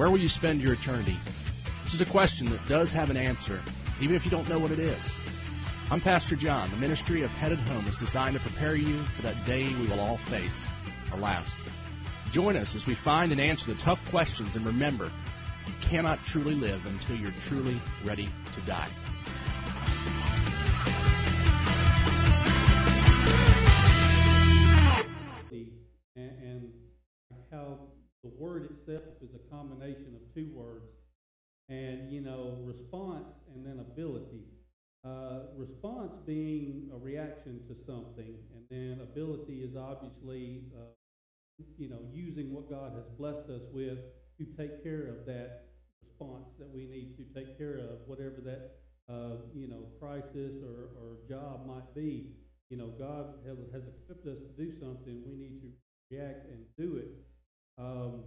Where will you spend your eternity? This is a question that does have an answer, even if you don't know what it is. I'm Pastor John. The ministry of Headed Home is designed to prepare you for that day we will all face, our last. Join us as we find and answer the tough questions, and remember, you cannot truly live until you're truly ready to die. Combination of two words. And, you know, response and then ability. Uh, response being a reaction to something, and then ability is obviously, uh, you know, using what God has blessed us with to take care of that response that we need to take care of, whatever that, uh, you know, crisis or, or job might be. You know, God has, has equipped us to do something. We need to react and do it. Um,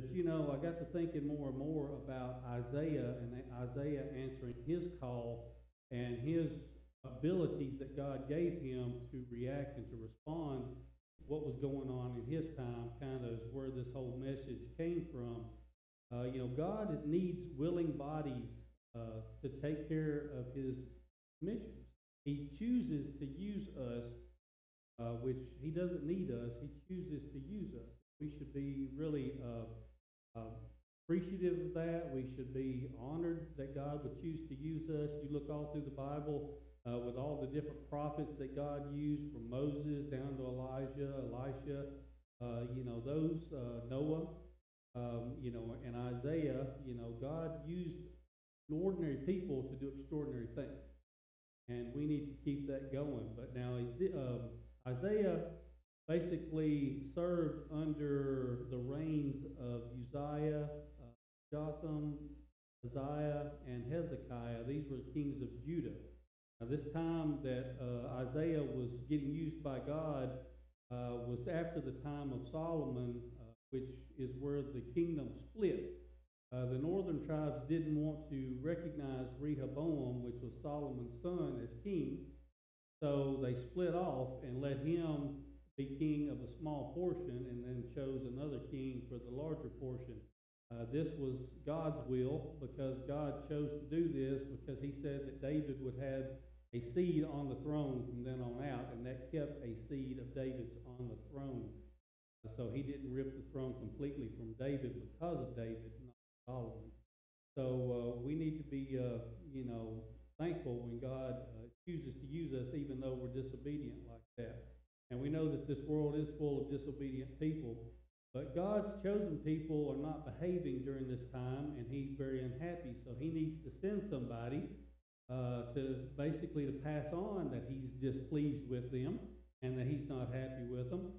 but you know, I got to thinking more and more about Isaiah and Isaiah answering his call and his abilities that God gave him to react and to respond. What was going on in his time kind of is where this whole message came from. Uh, you know, God needs willing bodies uh, to take care of his missions. He chooses to use us, uh, which he doesn't need us. He chooses to use us. We should be really uh, appreciative of that. We should be honored that God would choose to use us. You look all through the Bible uh, with all the different prophets that God used, from Moses down to Elijah, Elisha. Uh, you know those uh, Noah, um, you know, and Isaiah. You know, God used ordinary people to do extraordinary things and we need to keep that going. But now um, Isaiah basically served under the reigns of Uzziah, uh, Jotham, Uzziah, and Hezekiah. These were kings of Judah. Now, this time that uh, Isaiah was getting used by God uh, was after the time of Solomon, uh, which is where the kingdom split. Uh, the northern tribes didn't want to recognize Rehoboam, which was Solomon's son, as king, so they split off and let him be king of a small portion and then chose another king for the larger portion. Uh, this was God's will because God chose to do this because he said that David would have a seed on the throne from then on out, and that kept a seed of David's on the throne. So he didn't rip the throne completely from David because of David, Solomon. So uh, we need to be, uh, you know, thankful when God uh, chooses to use us, even though we're disobedient like that. And we know that this world is full of disobedient people. But God's chosen people are not behaving during this time, and He's very unhappy. So He needs to send somebody uh, to basically to pass on that He's displeased with them and that He's not happy with them.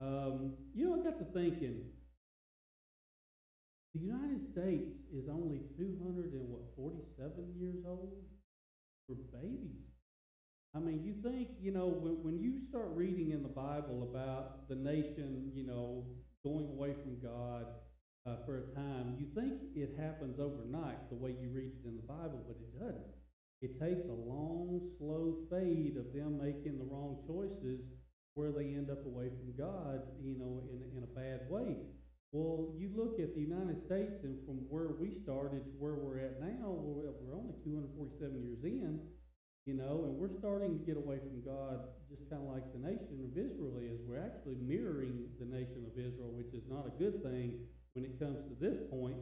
Um, you know, I got to thinking the United States is only 247 years old for babies. I mean, you think, you know, when, when you start reading in the Bible about the nation, you know, going away from God uh, for a time, you think it happens overnight the way you read it in the Bible, but it doesn't. It takes a long, slow fade of them making the wrong choices where they end up away from God, you know, in, in a bad way. Well, you look at the United States, and from where we started to where we're at now, we're, we're only 247 years in, you know, and we're starting to get away from God, just kind of like the nation of Israel is. We're actually mirroring the nation of Israel, which is not a good thing when it comes to this point.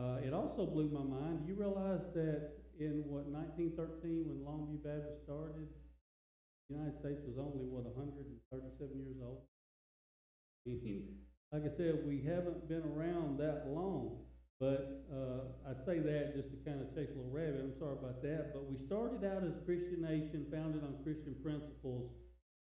Uh, it also blew my mind. You realize that in what 1913, when Longview Baptist started, the United States was only what 137 years old. like I said, we haven't been around that long. But uh, I say that just to kind of chase a little rabbit. I'm sorry about that. But we started out as a Christian nation, founded on Christian principles.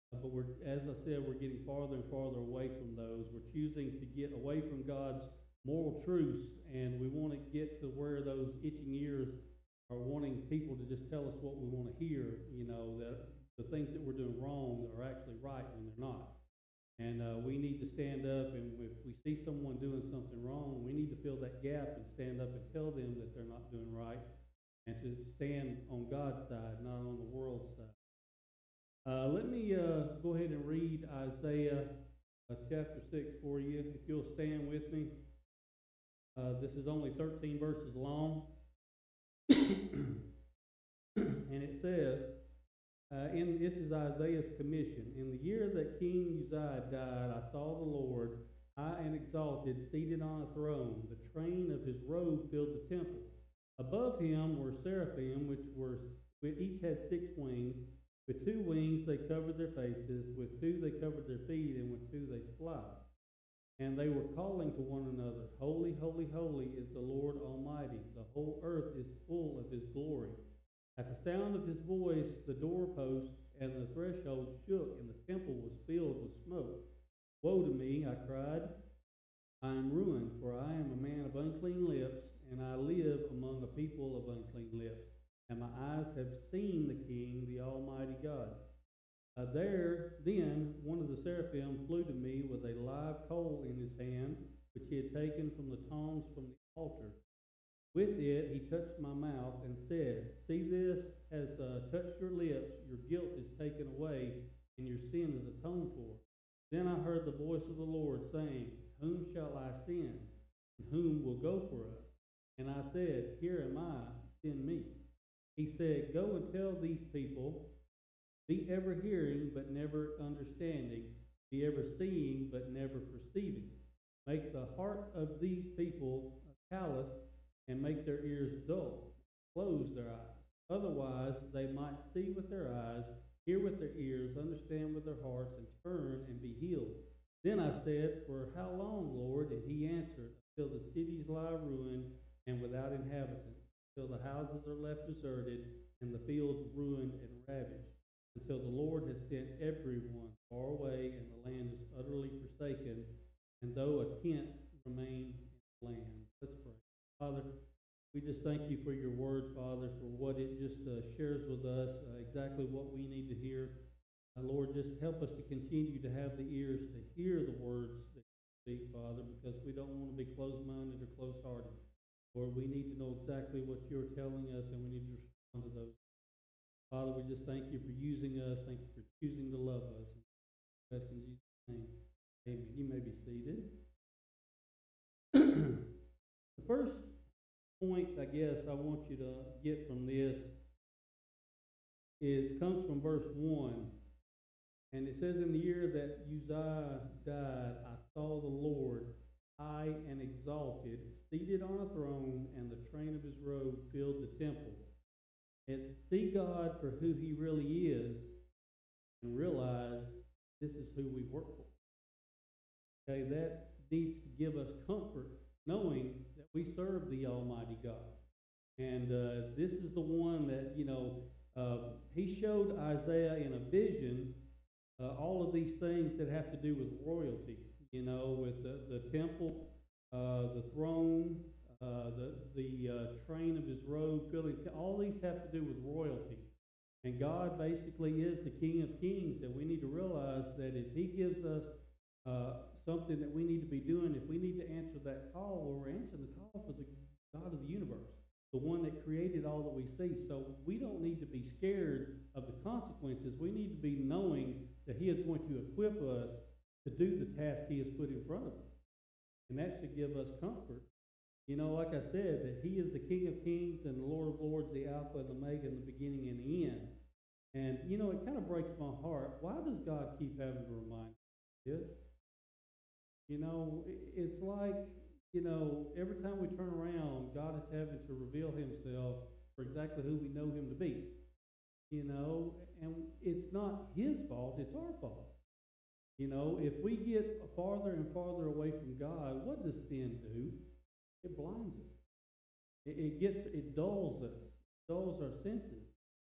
Uh, but we're, as I said, we're getting farther and farther away from those. We're choosing to get away from God's moral truths, and we want to get to where those itching ears are wanting people to just tell us what we want to hear. You know that the things that we're doing wrong are actually right when they're not. And uh, we need to stand up, and if we see someone doing something wrong, we need to fill that gap and stand up and tell them that they're not doing right, and to stand on God's side, not on the world's side. Uh, let me uh, go ahead and read Isaiah uh, chapter 6 for you, if you'll stand with me. Uh, this is only 13 verses long. and it says, uh, in, this is Isaiah's commission. In the year that King Uzziah died, I saw the Lord high and exalted, seated on a throne. The train of his robe filled the temple. Above him were seraphim, which were which each had six wings. With two wings they covered their faces, with two they covered their feet, and with two they fly. And they were calling to one another, Holy, holy, holy is the Lord Almighty. The whole earth is full of his glory. At the sound of his voice, the doorposts and the threshold shook, and the temple was filled with smoke. Woe to me, I cried. I am ruined, for I am a man of unclean lips, and I live among a people of unclean lips. And my eyes have seen the King, the Almighty God. Uh, there, then, one of the seraphim flew to me with a live coal in his hand, which he had taken from the tongs from the altar. With it, he touched my mouth and said, See, this has uh, touched your lips, your guilt is taken away, and your sin is atoned for. Then I heard the voice of the Lord saying, Whom shall I send? And whom will go for us? And I said, Here am I, send me. He said, Go and tell these people, be ever hearing, but never understanding, be ever seeing, but never perceiving. Make the heart of these people callous, and make their ears dull. Close their eyes. Otherwise, they might see with their eyes, hear with their ears, understand with their hearts, and turn and be healed. Then I said, For how long, Lord? And he answered, Until the cities lie ruined and without inhabitants till the houses are left deserted and the fields ruined and ravaged, until the Lord has sent everyone far away and the land is utterly forsaken, and though a tent remains in the land. Father, we just thank you for your word, Father, for what it just uh, shares with us, uh, exactly what we need to hear. Uh, Lord, just help us to continue to have the ears to hear the words that you speak, Father, because we don't want to be closed minded or closed hearted. Lord, we need to know exactly what you're telling us, and we need to respond to those. Father, we just thank you for using us. Thank you for choosing to love us. In Jesus' name, amen. You may be seated. the first point, I guess, I want you to get from this is comes from verse 1. And it says, In the year that Uzziah died, I saw the Lord high and exalted, seated on a throne, and the train of his robe filled the temple. It's see God for who he really is and realize this is who we work for. Okay, that needs to give us comfort knowing that we serve the Almighty God. And uh, this is the one that, you know, uh, he showed Isaiah in a vision uh, all of these things that have to do with royalty you know, with the, the temple, uh, the throne, uh, the, the uh, train of his robe, filling, all these have to do with royalty. And God basically is the King of Kings, and we need to realize that if He gives us something that we need to be doing, if we need to answer that call, well, we're answering the call for the God of the universe, the one that created all that we see. So we don't need to be scared of the consequences. We need to be knowing that He is going to equip us to do the task he has put in front of us. And that should give us comfort. You know, like I said, that he is the King of Kings and the Lord of Lords, the Alpha and the Omega, and the beginning and the end. And, you know, it kind of breaks my heart. Why does God keep having to remind us? You know, it's like, you know, every time we turn around, God is having to reveal himself for exactly who we know him to be. You know, and it's not his fault, it's our fault. You know, if we get farther and farther away from God, what does sin do? It blinds us. It, it gets, it dulls us, dulls our senses.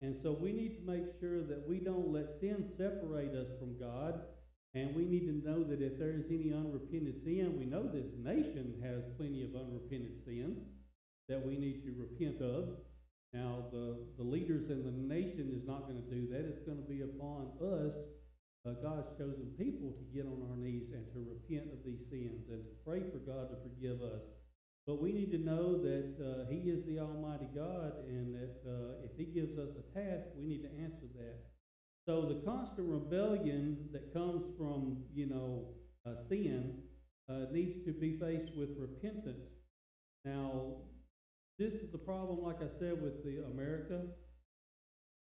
And so we need to make sure that we don't let sin separate us from God. And we need to know that if there is any unrepented sin, we know this nation has plenty of unrepented sin that we need to repent of. Now, the, the leaders in the nation is not going to do that. It's going to be upon us uh, God's chosen people to get on our knees and to repent of these sins and to pray for God to forgive us. But we need to know that uh, He is the Almighty God and that uh, if He gives us a task, we need to answer that. So the constant rebellion that comes from, you know, uh, sin uh, needs to be faced with repentance. Now, this is the problem, like I said, with the America,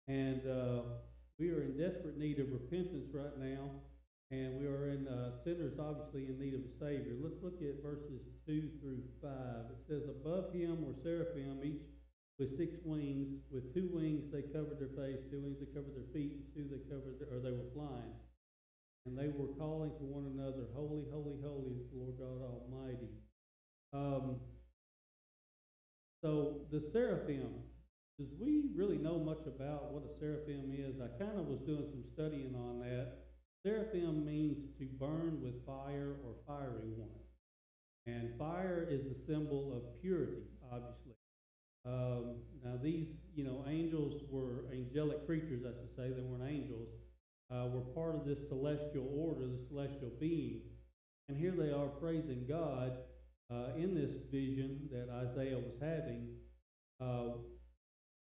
and uh, we are in desperate need of repentance right now, and we are in uh, sinners obviously in need of a Savior. Let's look at verses two through five. It says, "Above him were seraphim, each with six wings. With two wings they covered their face, two wings they covered their feet, two they covered, their, or they were flying." And they were calling to one another, Holy, holy, holy is the Lord God Almighty. Um, so the seraphim, does we really know much about what a seraphim is? I kind of was doing some studying on that. Seraphim means to burn with fire or fiery one. And fire is the symbol of purity, obviously. Um, now, these, you know, angels were angelic creatures, I should say. They weren't angels uh, were part of this celestial order, the celestial being. And here they are praising God uh, in this vision that Isaiah was having. Uh,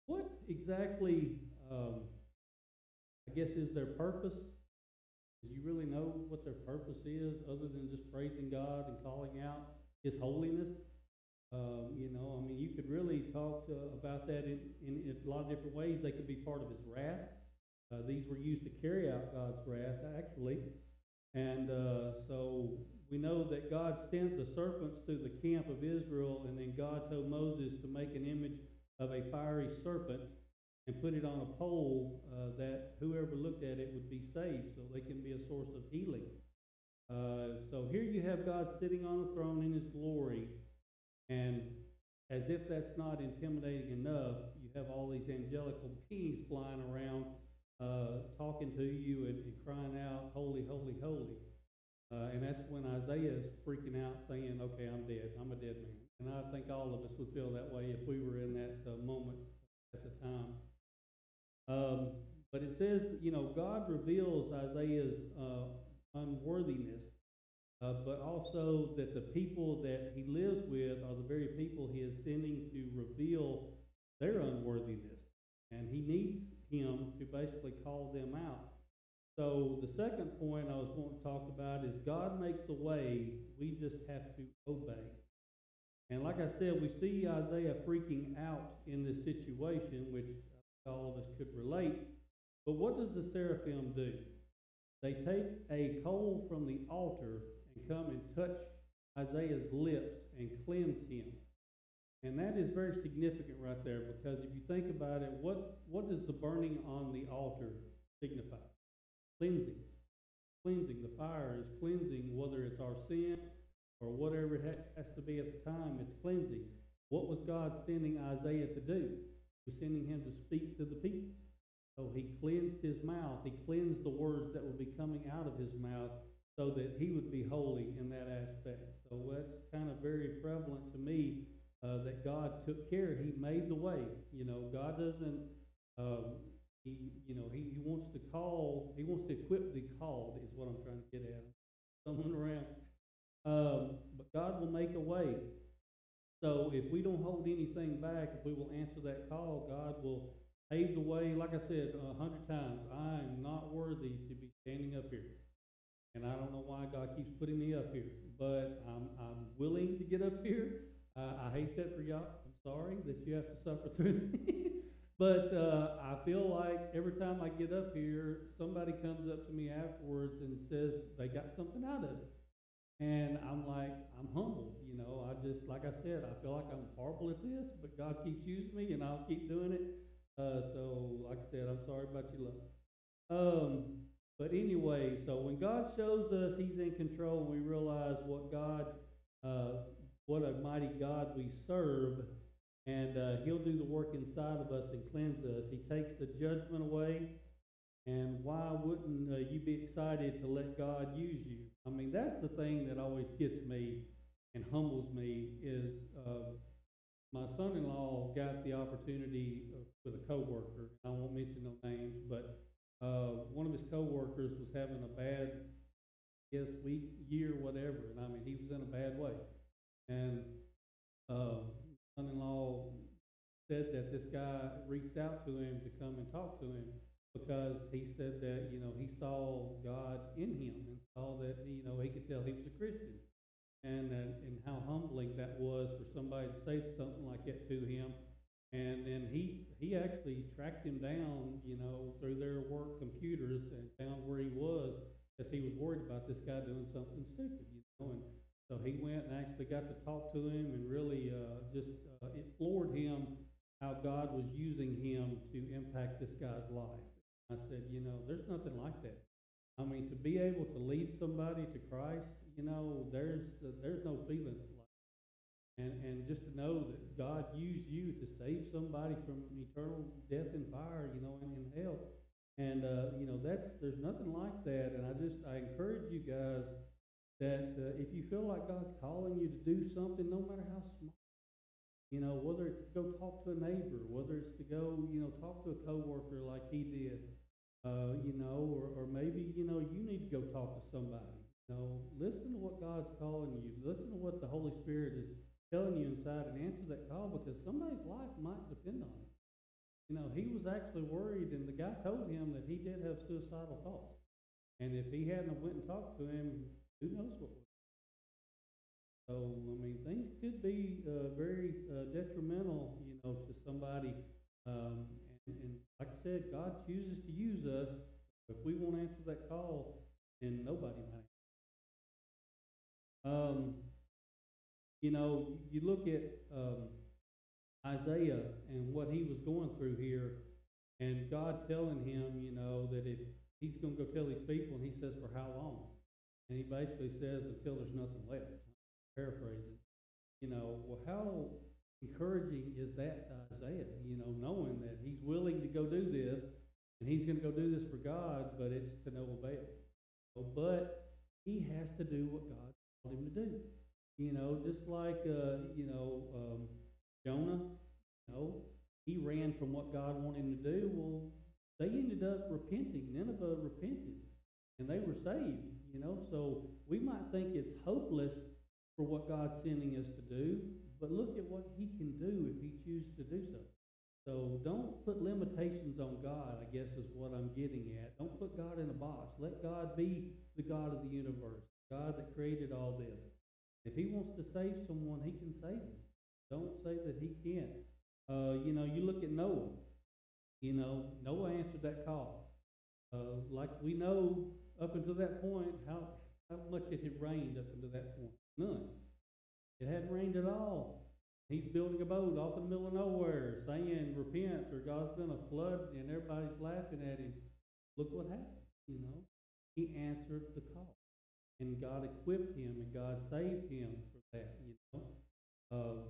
what exactly, um, I guess, is their purpose? Do you really know what their purpose is other than just praising God and calling out His holiness? Um, you know, I mean, you could really talk to, about that in, in, in a lot of different ways. They could be part of His wrath. Uh, these were used to carry out God's wrath, actually. And uh, so we know that God sent the serpents through the camp of Israel, and then God told Moses to make an image of a fiery serpent and put it on a pole uh, that whoever looked at it would be saved, so they can be a source of healing. Uh, so here you have God sitting on a throne in His glory, and as if that's not intimidating enough, you have all these angelical beings flying around uh, talking to you and, and, crying out, Holy, holy, holy. Uh, and that's when Isaiah is freaking out, saying, Okay, I'm dead. I'm a dead man. And I think all of us would feel that way if we were in that uh, moment at the time. Um, but it says, you know, God reveals Isaiah's uh, unworthiness, uh, but also that the people that he lives with are the very people he is sending to reveal their unworthiness. And he needs him to basically call them out. So the second point I was wanting to talk about is God makes the way, we just have to obey. And like I said, we see Isaiah freaking out in this situation, which all of us could relate. But what does the seraphim do? They take a coal from the altar and come and touch Isaiah's lips and cleanse him. And that is very significant right there because if you think about it, what, what does the burning on the altar signify? Cleansing. Cleansing. The fire is cleansing, whether it's our sin or whatever it has to be at the time, it's cleansing. What was God sending Isaiah to do? He was sending him to speak to the people. So he cleansed his mouth. He cleansed the words that would be coming out of his mouth so that he would be holy in that aspect. So that's kind of very prevalent to me uh, that God took care. He made the way. You know, God doesn't. Um, he, you know, he, he wants to call. He wants to equip the called. Is what I'm trying to get at. Someone around. Um, but God will make a way. So if we don't hold anything back, if we will answer that call, God will pave the way. Like I said a hundred times, I am not worthy to be standing up here. And I don't know why God keeps putting me up here, but I'm, I'm willing to get up here. I, I hate that for y'all. I'm sorry that you have to suffer through me. but uh, I feel like every time I get up here, somebody comes up to me afterwards and says they got something out of it. And I'm like, I'm humbled, you know. I just, like I said, I feel like I'm horrible at this, but God keeps using me, and I'll keep doing it. Uh, so, like I said, I'm sorry about your luck. Um, but anyway, so when God shows us He's in control, we realize what God uh, what a mighty God we serve. And uh, He'll do the work inside of us and cleanse us. He takes the judgment away. And why wouldn't uh, you be excited to let God use you? I mean, that's the thing that always gets me and humbles me is uh, my son-in-law got the opportunity with a coworker. I won't mention no names, but uh, one of his coworkers was having a bad, guess, week, year, whatever. And I mean, he was in a bad way. And uh, son-in-law said that this guy reached out to him to come and talk to him because he said that you know he saw God in him and saw that you know he could tell he was a Christian. and, and, and how humbling that was somebody to say something like that to him. And then he, he actually tracked him down, you know, through their work computers and found where he was, because he was worried about this guy doing something stupid, you know, and so he went and actually got to talk to him and really, uh, just, uh, it floored him how God was using him to impact this guy's life. I said, you know, there's nothing like that. I mean, to be able to lead somebody to Christ, you know, there's there's no feeling and and just to know that God used you to save somebody from eternal death and fire, you know, in, in hell, and uh, you know that's there's nothing like that. And I just I encourage you guys that uh, if you feel like God's calling you to do something, no matter how small, you know, whether it's to go talk to a neighbor, whether it's to go, you know, talk to a coworker like he did, uh, you know, or, or maybe, you know, you need to go talk to somebody. You know, listen to what God's calling you. Listen to what the Holy Spirit is telling you inside and answer that call because somebody's life might depend on it. You know, he was actually worried, and the guy told him that he did have suicidal thoughts. And if he hadn't went and talked to him, who knows what would so, I mean, things could be uh, very uh, detrimental, you know, to somebody. Um, and, and like I said, God chooses to use us. If we won't answer that call, then nobody might. Um, you know, you look at um, Isaiah and what he was going through here, and God telling him, you know, that if he's going to go tell these people, and he says, for how long? And he basically says, until there's nothing left. Paraphrasing. You know, well, how encouraging is that to Isaiah? You know, knowing that he's willing to go do this, and he's going to go do this for God, but it's to no avail. But he has to do what God told him to do. You know, just like uh, you know um, Jonah. You know, he ran from what God wanted him to do. Well, they ended up repenting. Nineveh repented, and they were saved. You know, so we might think it's hopeless for what God's sending us to do, but look at what He can do if He chooses to do so. So don't put limitations on God, I guess is what I'm getting at. Don't put God in a box. Let God be the God of the universe, God that created all this. If He wants to save someone, He can save them. Don't say that He can't. Uh, you know, you look at Noah. You know, Noah answered that call. Uh, like we know up until that point, how, how much it had rained up until that point. None. It hadn't rained at all. He's building a boat off in the middle of nowhere, saying, repent, or God's going to flood, and everybody's laughing at him. Look what happened, you know. He answered the call. And God equipped him, and God saved him for that, you know. Uh,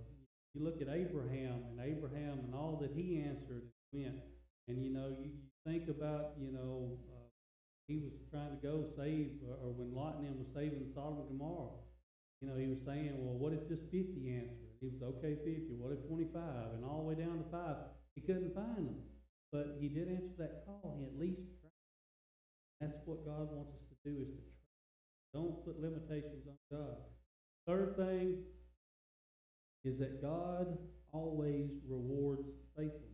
you look at Abraham, and Abraham, and all that he answered and went. And, you know, you, you think about, you know, uh, he was trying to go save, or when Lot and him was saving Sodom and Gomorrah. You know, he was saying, well, what if just 50 answered? He was okay 50. What if 25? And all the way down to five. He couldn't find them. But he did answer that call. He at least tried. That's what God wants us to do is to try. Don't put limitations on God. Third thing is that God always rewards faithfulness.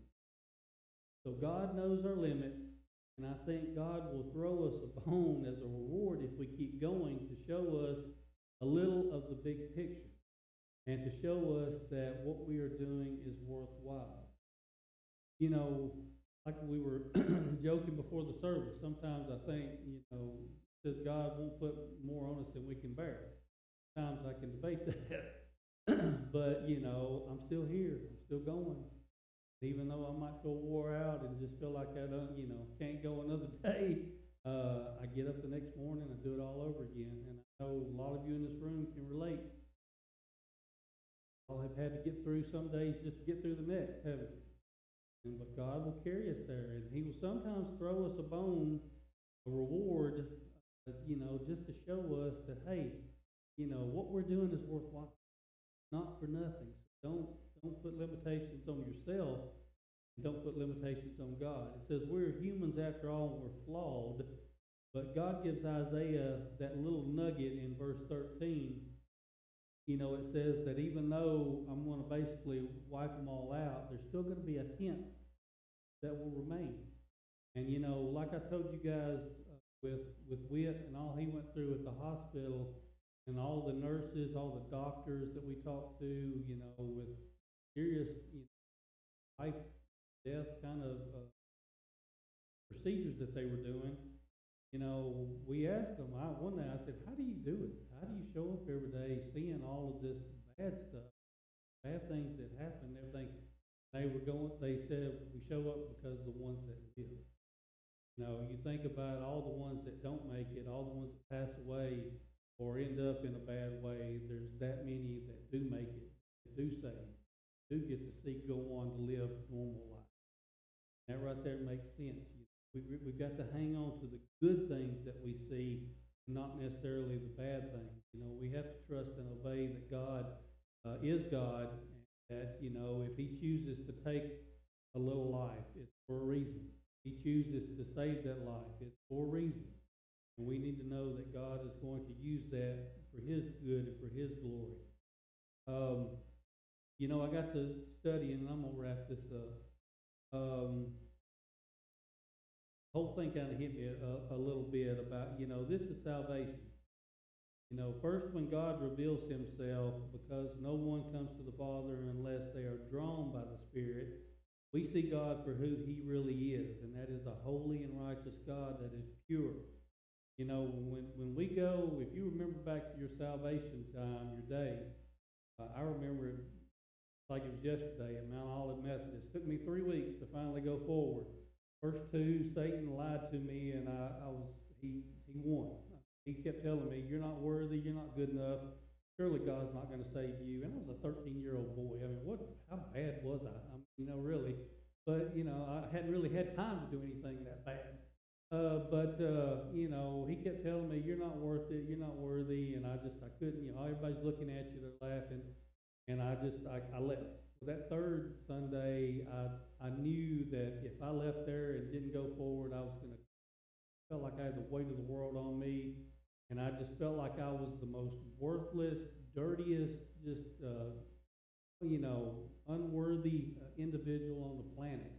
So God knows our limits, and I think God will throw us a bone as a reward if we keep going to show us a little of the big picture and to show us that what we are doing is worthwhile. You know, like we were joking before the service, sometimes I think, you know, says God won't put more on us than we can bear. Sometimes I can debate that. but, you know, I'm still here. I'm still going. Even though I might feel wore out and just feel like I don't, you know, can't go another day, uh, I get up the next morning and do it all over again. And I know a lot of you in this room can relate. All have had to get through some days just to get through the next, haven't you? And, but God will carry us there, and He will sometimes throw us a bone, a reward, you know, just to show us that hey, you know, what we're doing is worthwhile, not for nothing. So don't don't put limitations on yourself don't put limitations on God. It says we're humans after all, we're flawed. But God gives Isaiah that little nugget in verse 13. You know, it says that even though I'm going to basically wipe them all out, there's still going to be a tenth that will remain. And, you know, like I told you guys with, with Witt and all he went through at the hospital, and all the nurses, all the doctors that we talked to, you know, with serious, you know, life, death kind of uh, procedures that they were doing, you know, we asked them, I, one day I said, how do you do it? How do you show up every day seeing all of this bad stuff, bad things that happen everything? They were going, they said, we show up because the ones that live. You know, you think about all the ones that don't make it, all the ones that pass away or end up in a bad way. There's that many that do make it, that do save, do get to see go on to live normal life. That right there makes sense. We, we've got to hang on to the good things that we see, not necessarily the bad things. You know, we have to trust and obey that God uh, is God, and that you know if He chooses to take a little life, it's for a reason. He chooses to save that life, it's for a reason. And we need to know that God is going to use that for His good and for His glory. Um, you know, I got to studying, and I'm going to wrap this up. Um, whole thing kind of hit me a, a little bit about, you know, this is salvation. You know, first when God reveals himself, because no one comes to the Father unless they are drawn by the Spirit, we see God for who he really is, and that is a holy and righteous God that is pure. You know, when, when we go, if you remember back to your salvation time, your day, uh, I remember it like it was yesterday at Mount Olive Methodist. It took me three weeks to finally go forward. First two, Satan lied to me, and I, I was he he won. He kept telling me, "You're not worthy. You're not good enough. Surely God's not going to save you." And I was a 13 year old boy. I mean, what? How bad was I? You know, really. But you know, I hadn't really had time to do anything that bad. Uh, but uh, you know, he kept telling me, "You're not worth it. You're not worthy." And I just, I couldn't. You know, everybody's looking at you, they're laughing, and I just, I, I left. That third Sunday, I, I knew that if I left there and didn't go forward, I was going to felt like I had the weight of the world on me, and I just felt like I was the most worthless, dirtiest, just uh, you know, unworthy uh, individual on the planet.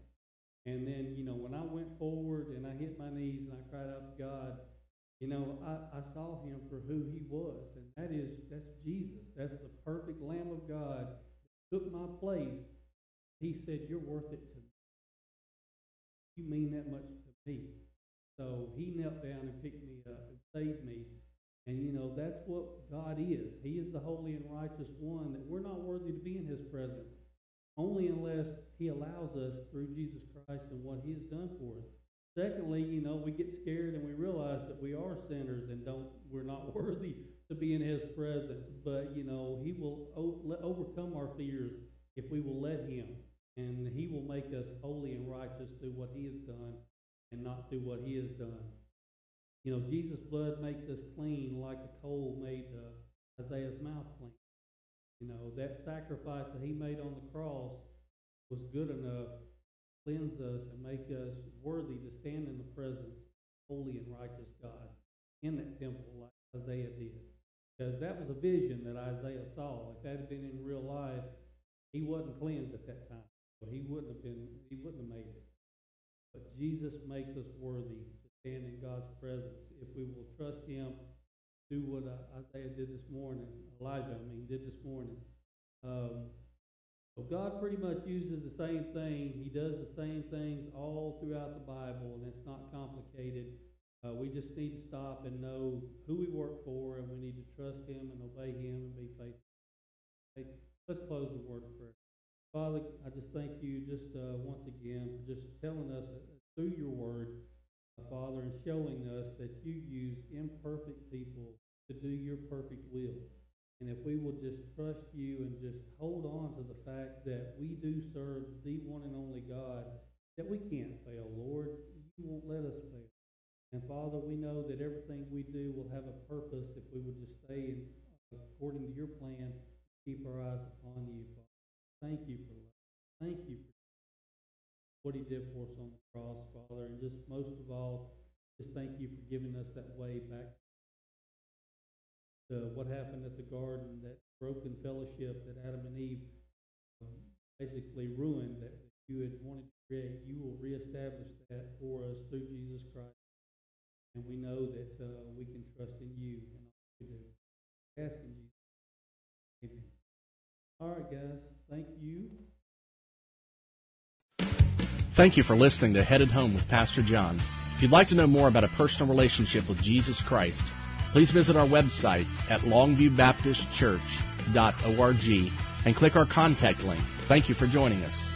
And then, you know, when I went forward and I hit my knees and I cried out to God, you know, I, I saw him for who he was, and that is that's Jesus. That's the perfect Lamb of God that took my place. He said, "You're worth it to me. You mean that much to me." So he knelt down and picked me up and saved me. And you know, that's what God is. He is the holy and righteous one that we're not worthy to be in his presence. Only unless he allows us through Jesus Christ and what he has done for us. Secondly, you know, we get scared and we realize that we are sinners and don't we're not worthy to be in his presence. But, you know, he will overcome our fears if we will let him. And he will make us holy and righteous through what he has done and not through what he has done. You know, Jesus' blood makes us clean like a coal made uh, Isaiah's mouth clean. You know, that sacrifice that he made on the cross was good enough to cleanse us and make us worthy to stand in the presence of holy and righteous God in that temple like Isaiah did. Because that was a vision that Isaiah saw. If that had been in real life, he wasn't cleansed at that time. So he wouldn't have been he wouldn't have made it. But Jesus makes us worthy stand in God's presence if we will trust Him. Do what uh, Isaiah did this morning, Elijah, I mean, did this morning. Um, so God pretty much uses the same thing. He does the same things all throughout the Bible, and it's not complicated. Uh, we just need to stop and know who we work for, and we need to trust Him and obey Him and be faithful. Let's close the word of prayer. Father, I just thank you just uh, once again for just telling us uh, through your word, Father, and showing us that you use imperfect people to do your perfect will. And if we will just trust you and just hold on to the fact that we do serve the one and only God, that we can't fail, Lord. You won't let us fail. And Father, we know that everything we do will have a purpose if we would just stay in, according to your plan, keep our eyes upon you, Father. Thank you for love. Thank you for what he did for us on the cross, Father. And just most of all, just thank you for giving us that way back to what happened at the garden, that broken fellowship that Adam and Eve um, basically ruined that you had wanted to create. You will reestablish that for us through Jesus Christ. And we know that uh, we can trust in you and all we do. Asking you. Amen. All right, guys. Thank you. Thank you for listening to Headed Home with Pastor John. If you'd like to know more about a personal relationship with Jesus Christ, please visit our website at longviewbaptistchurch.org and click our contact link. Thank you for joining us.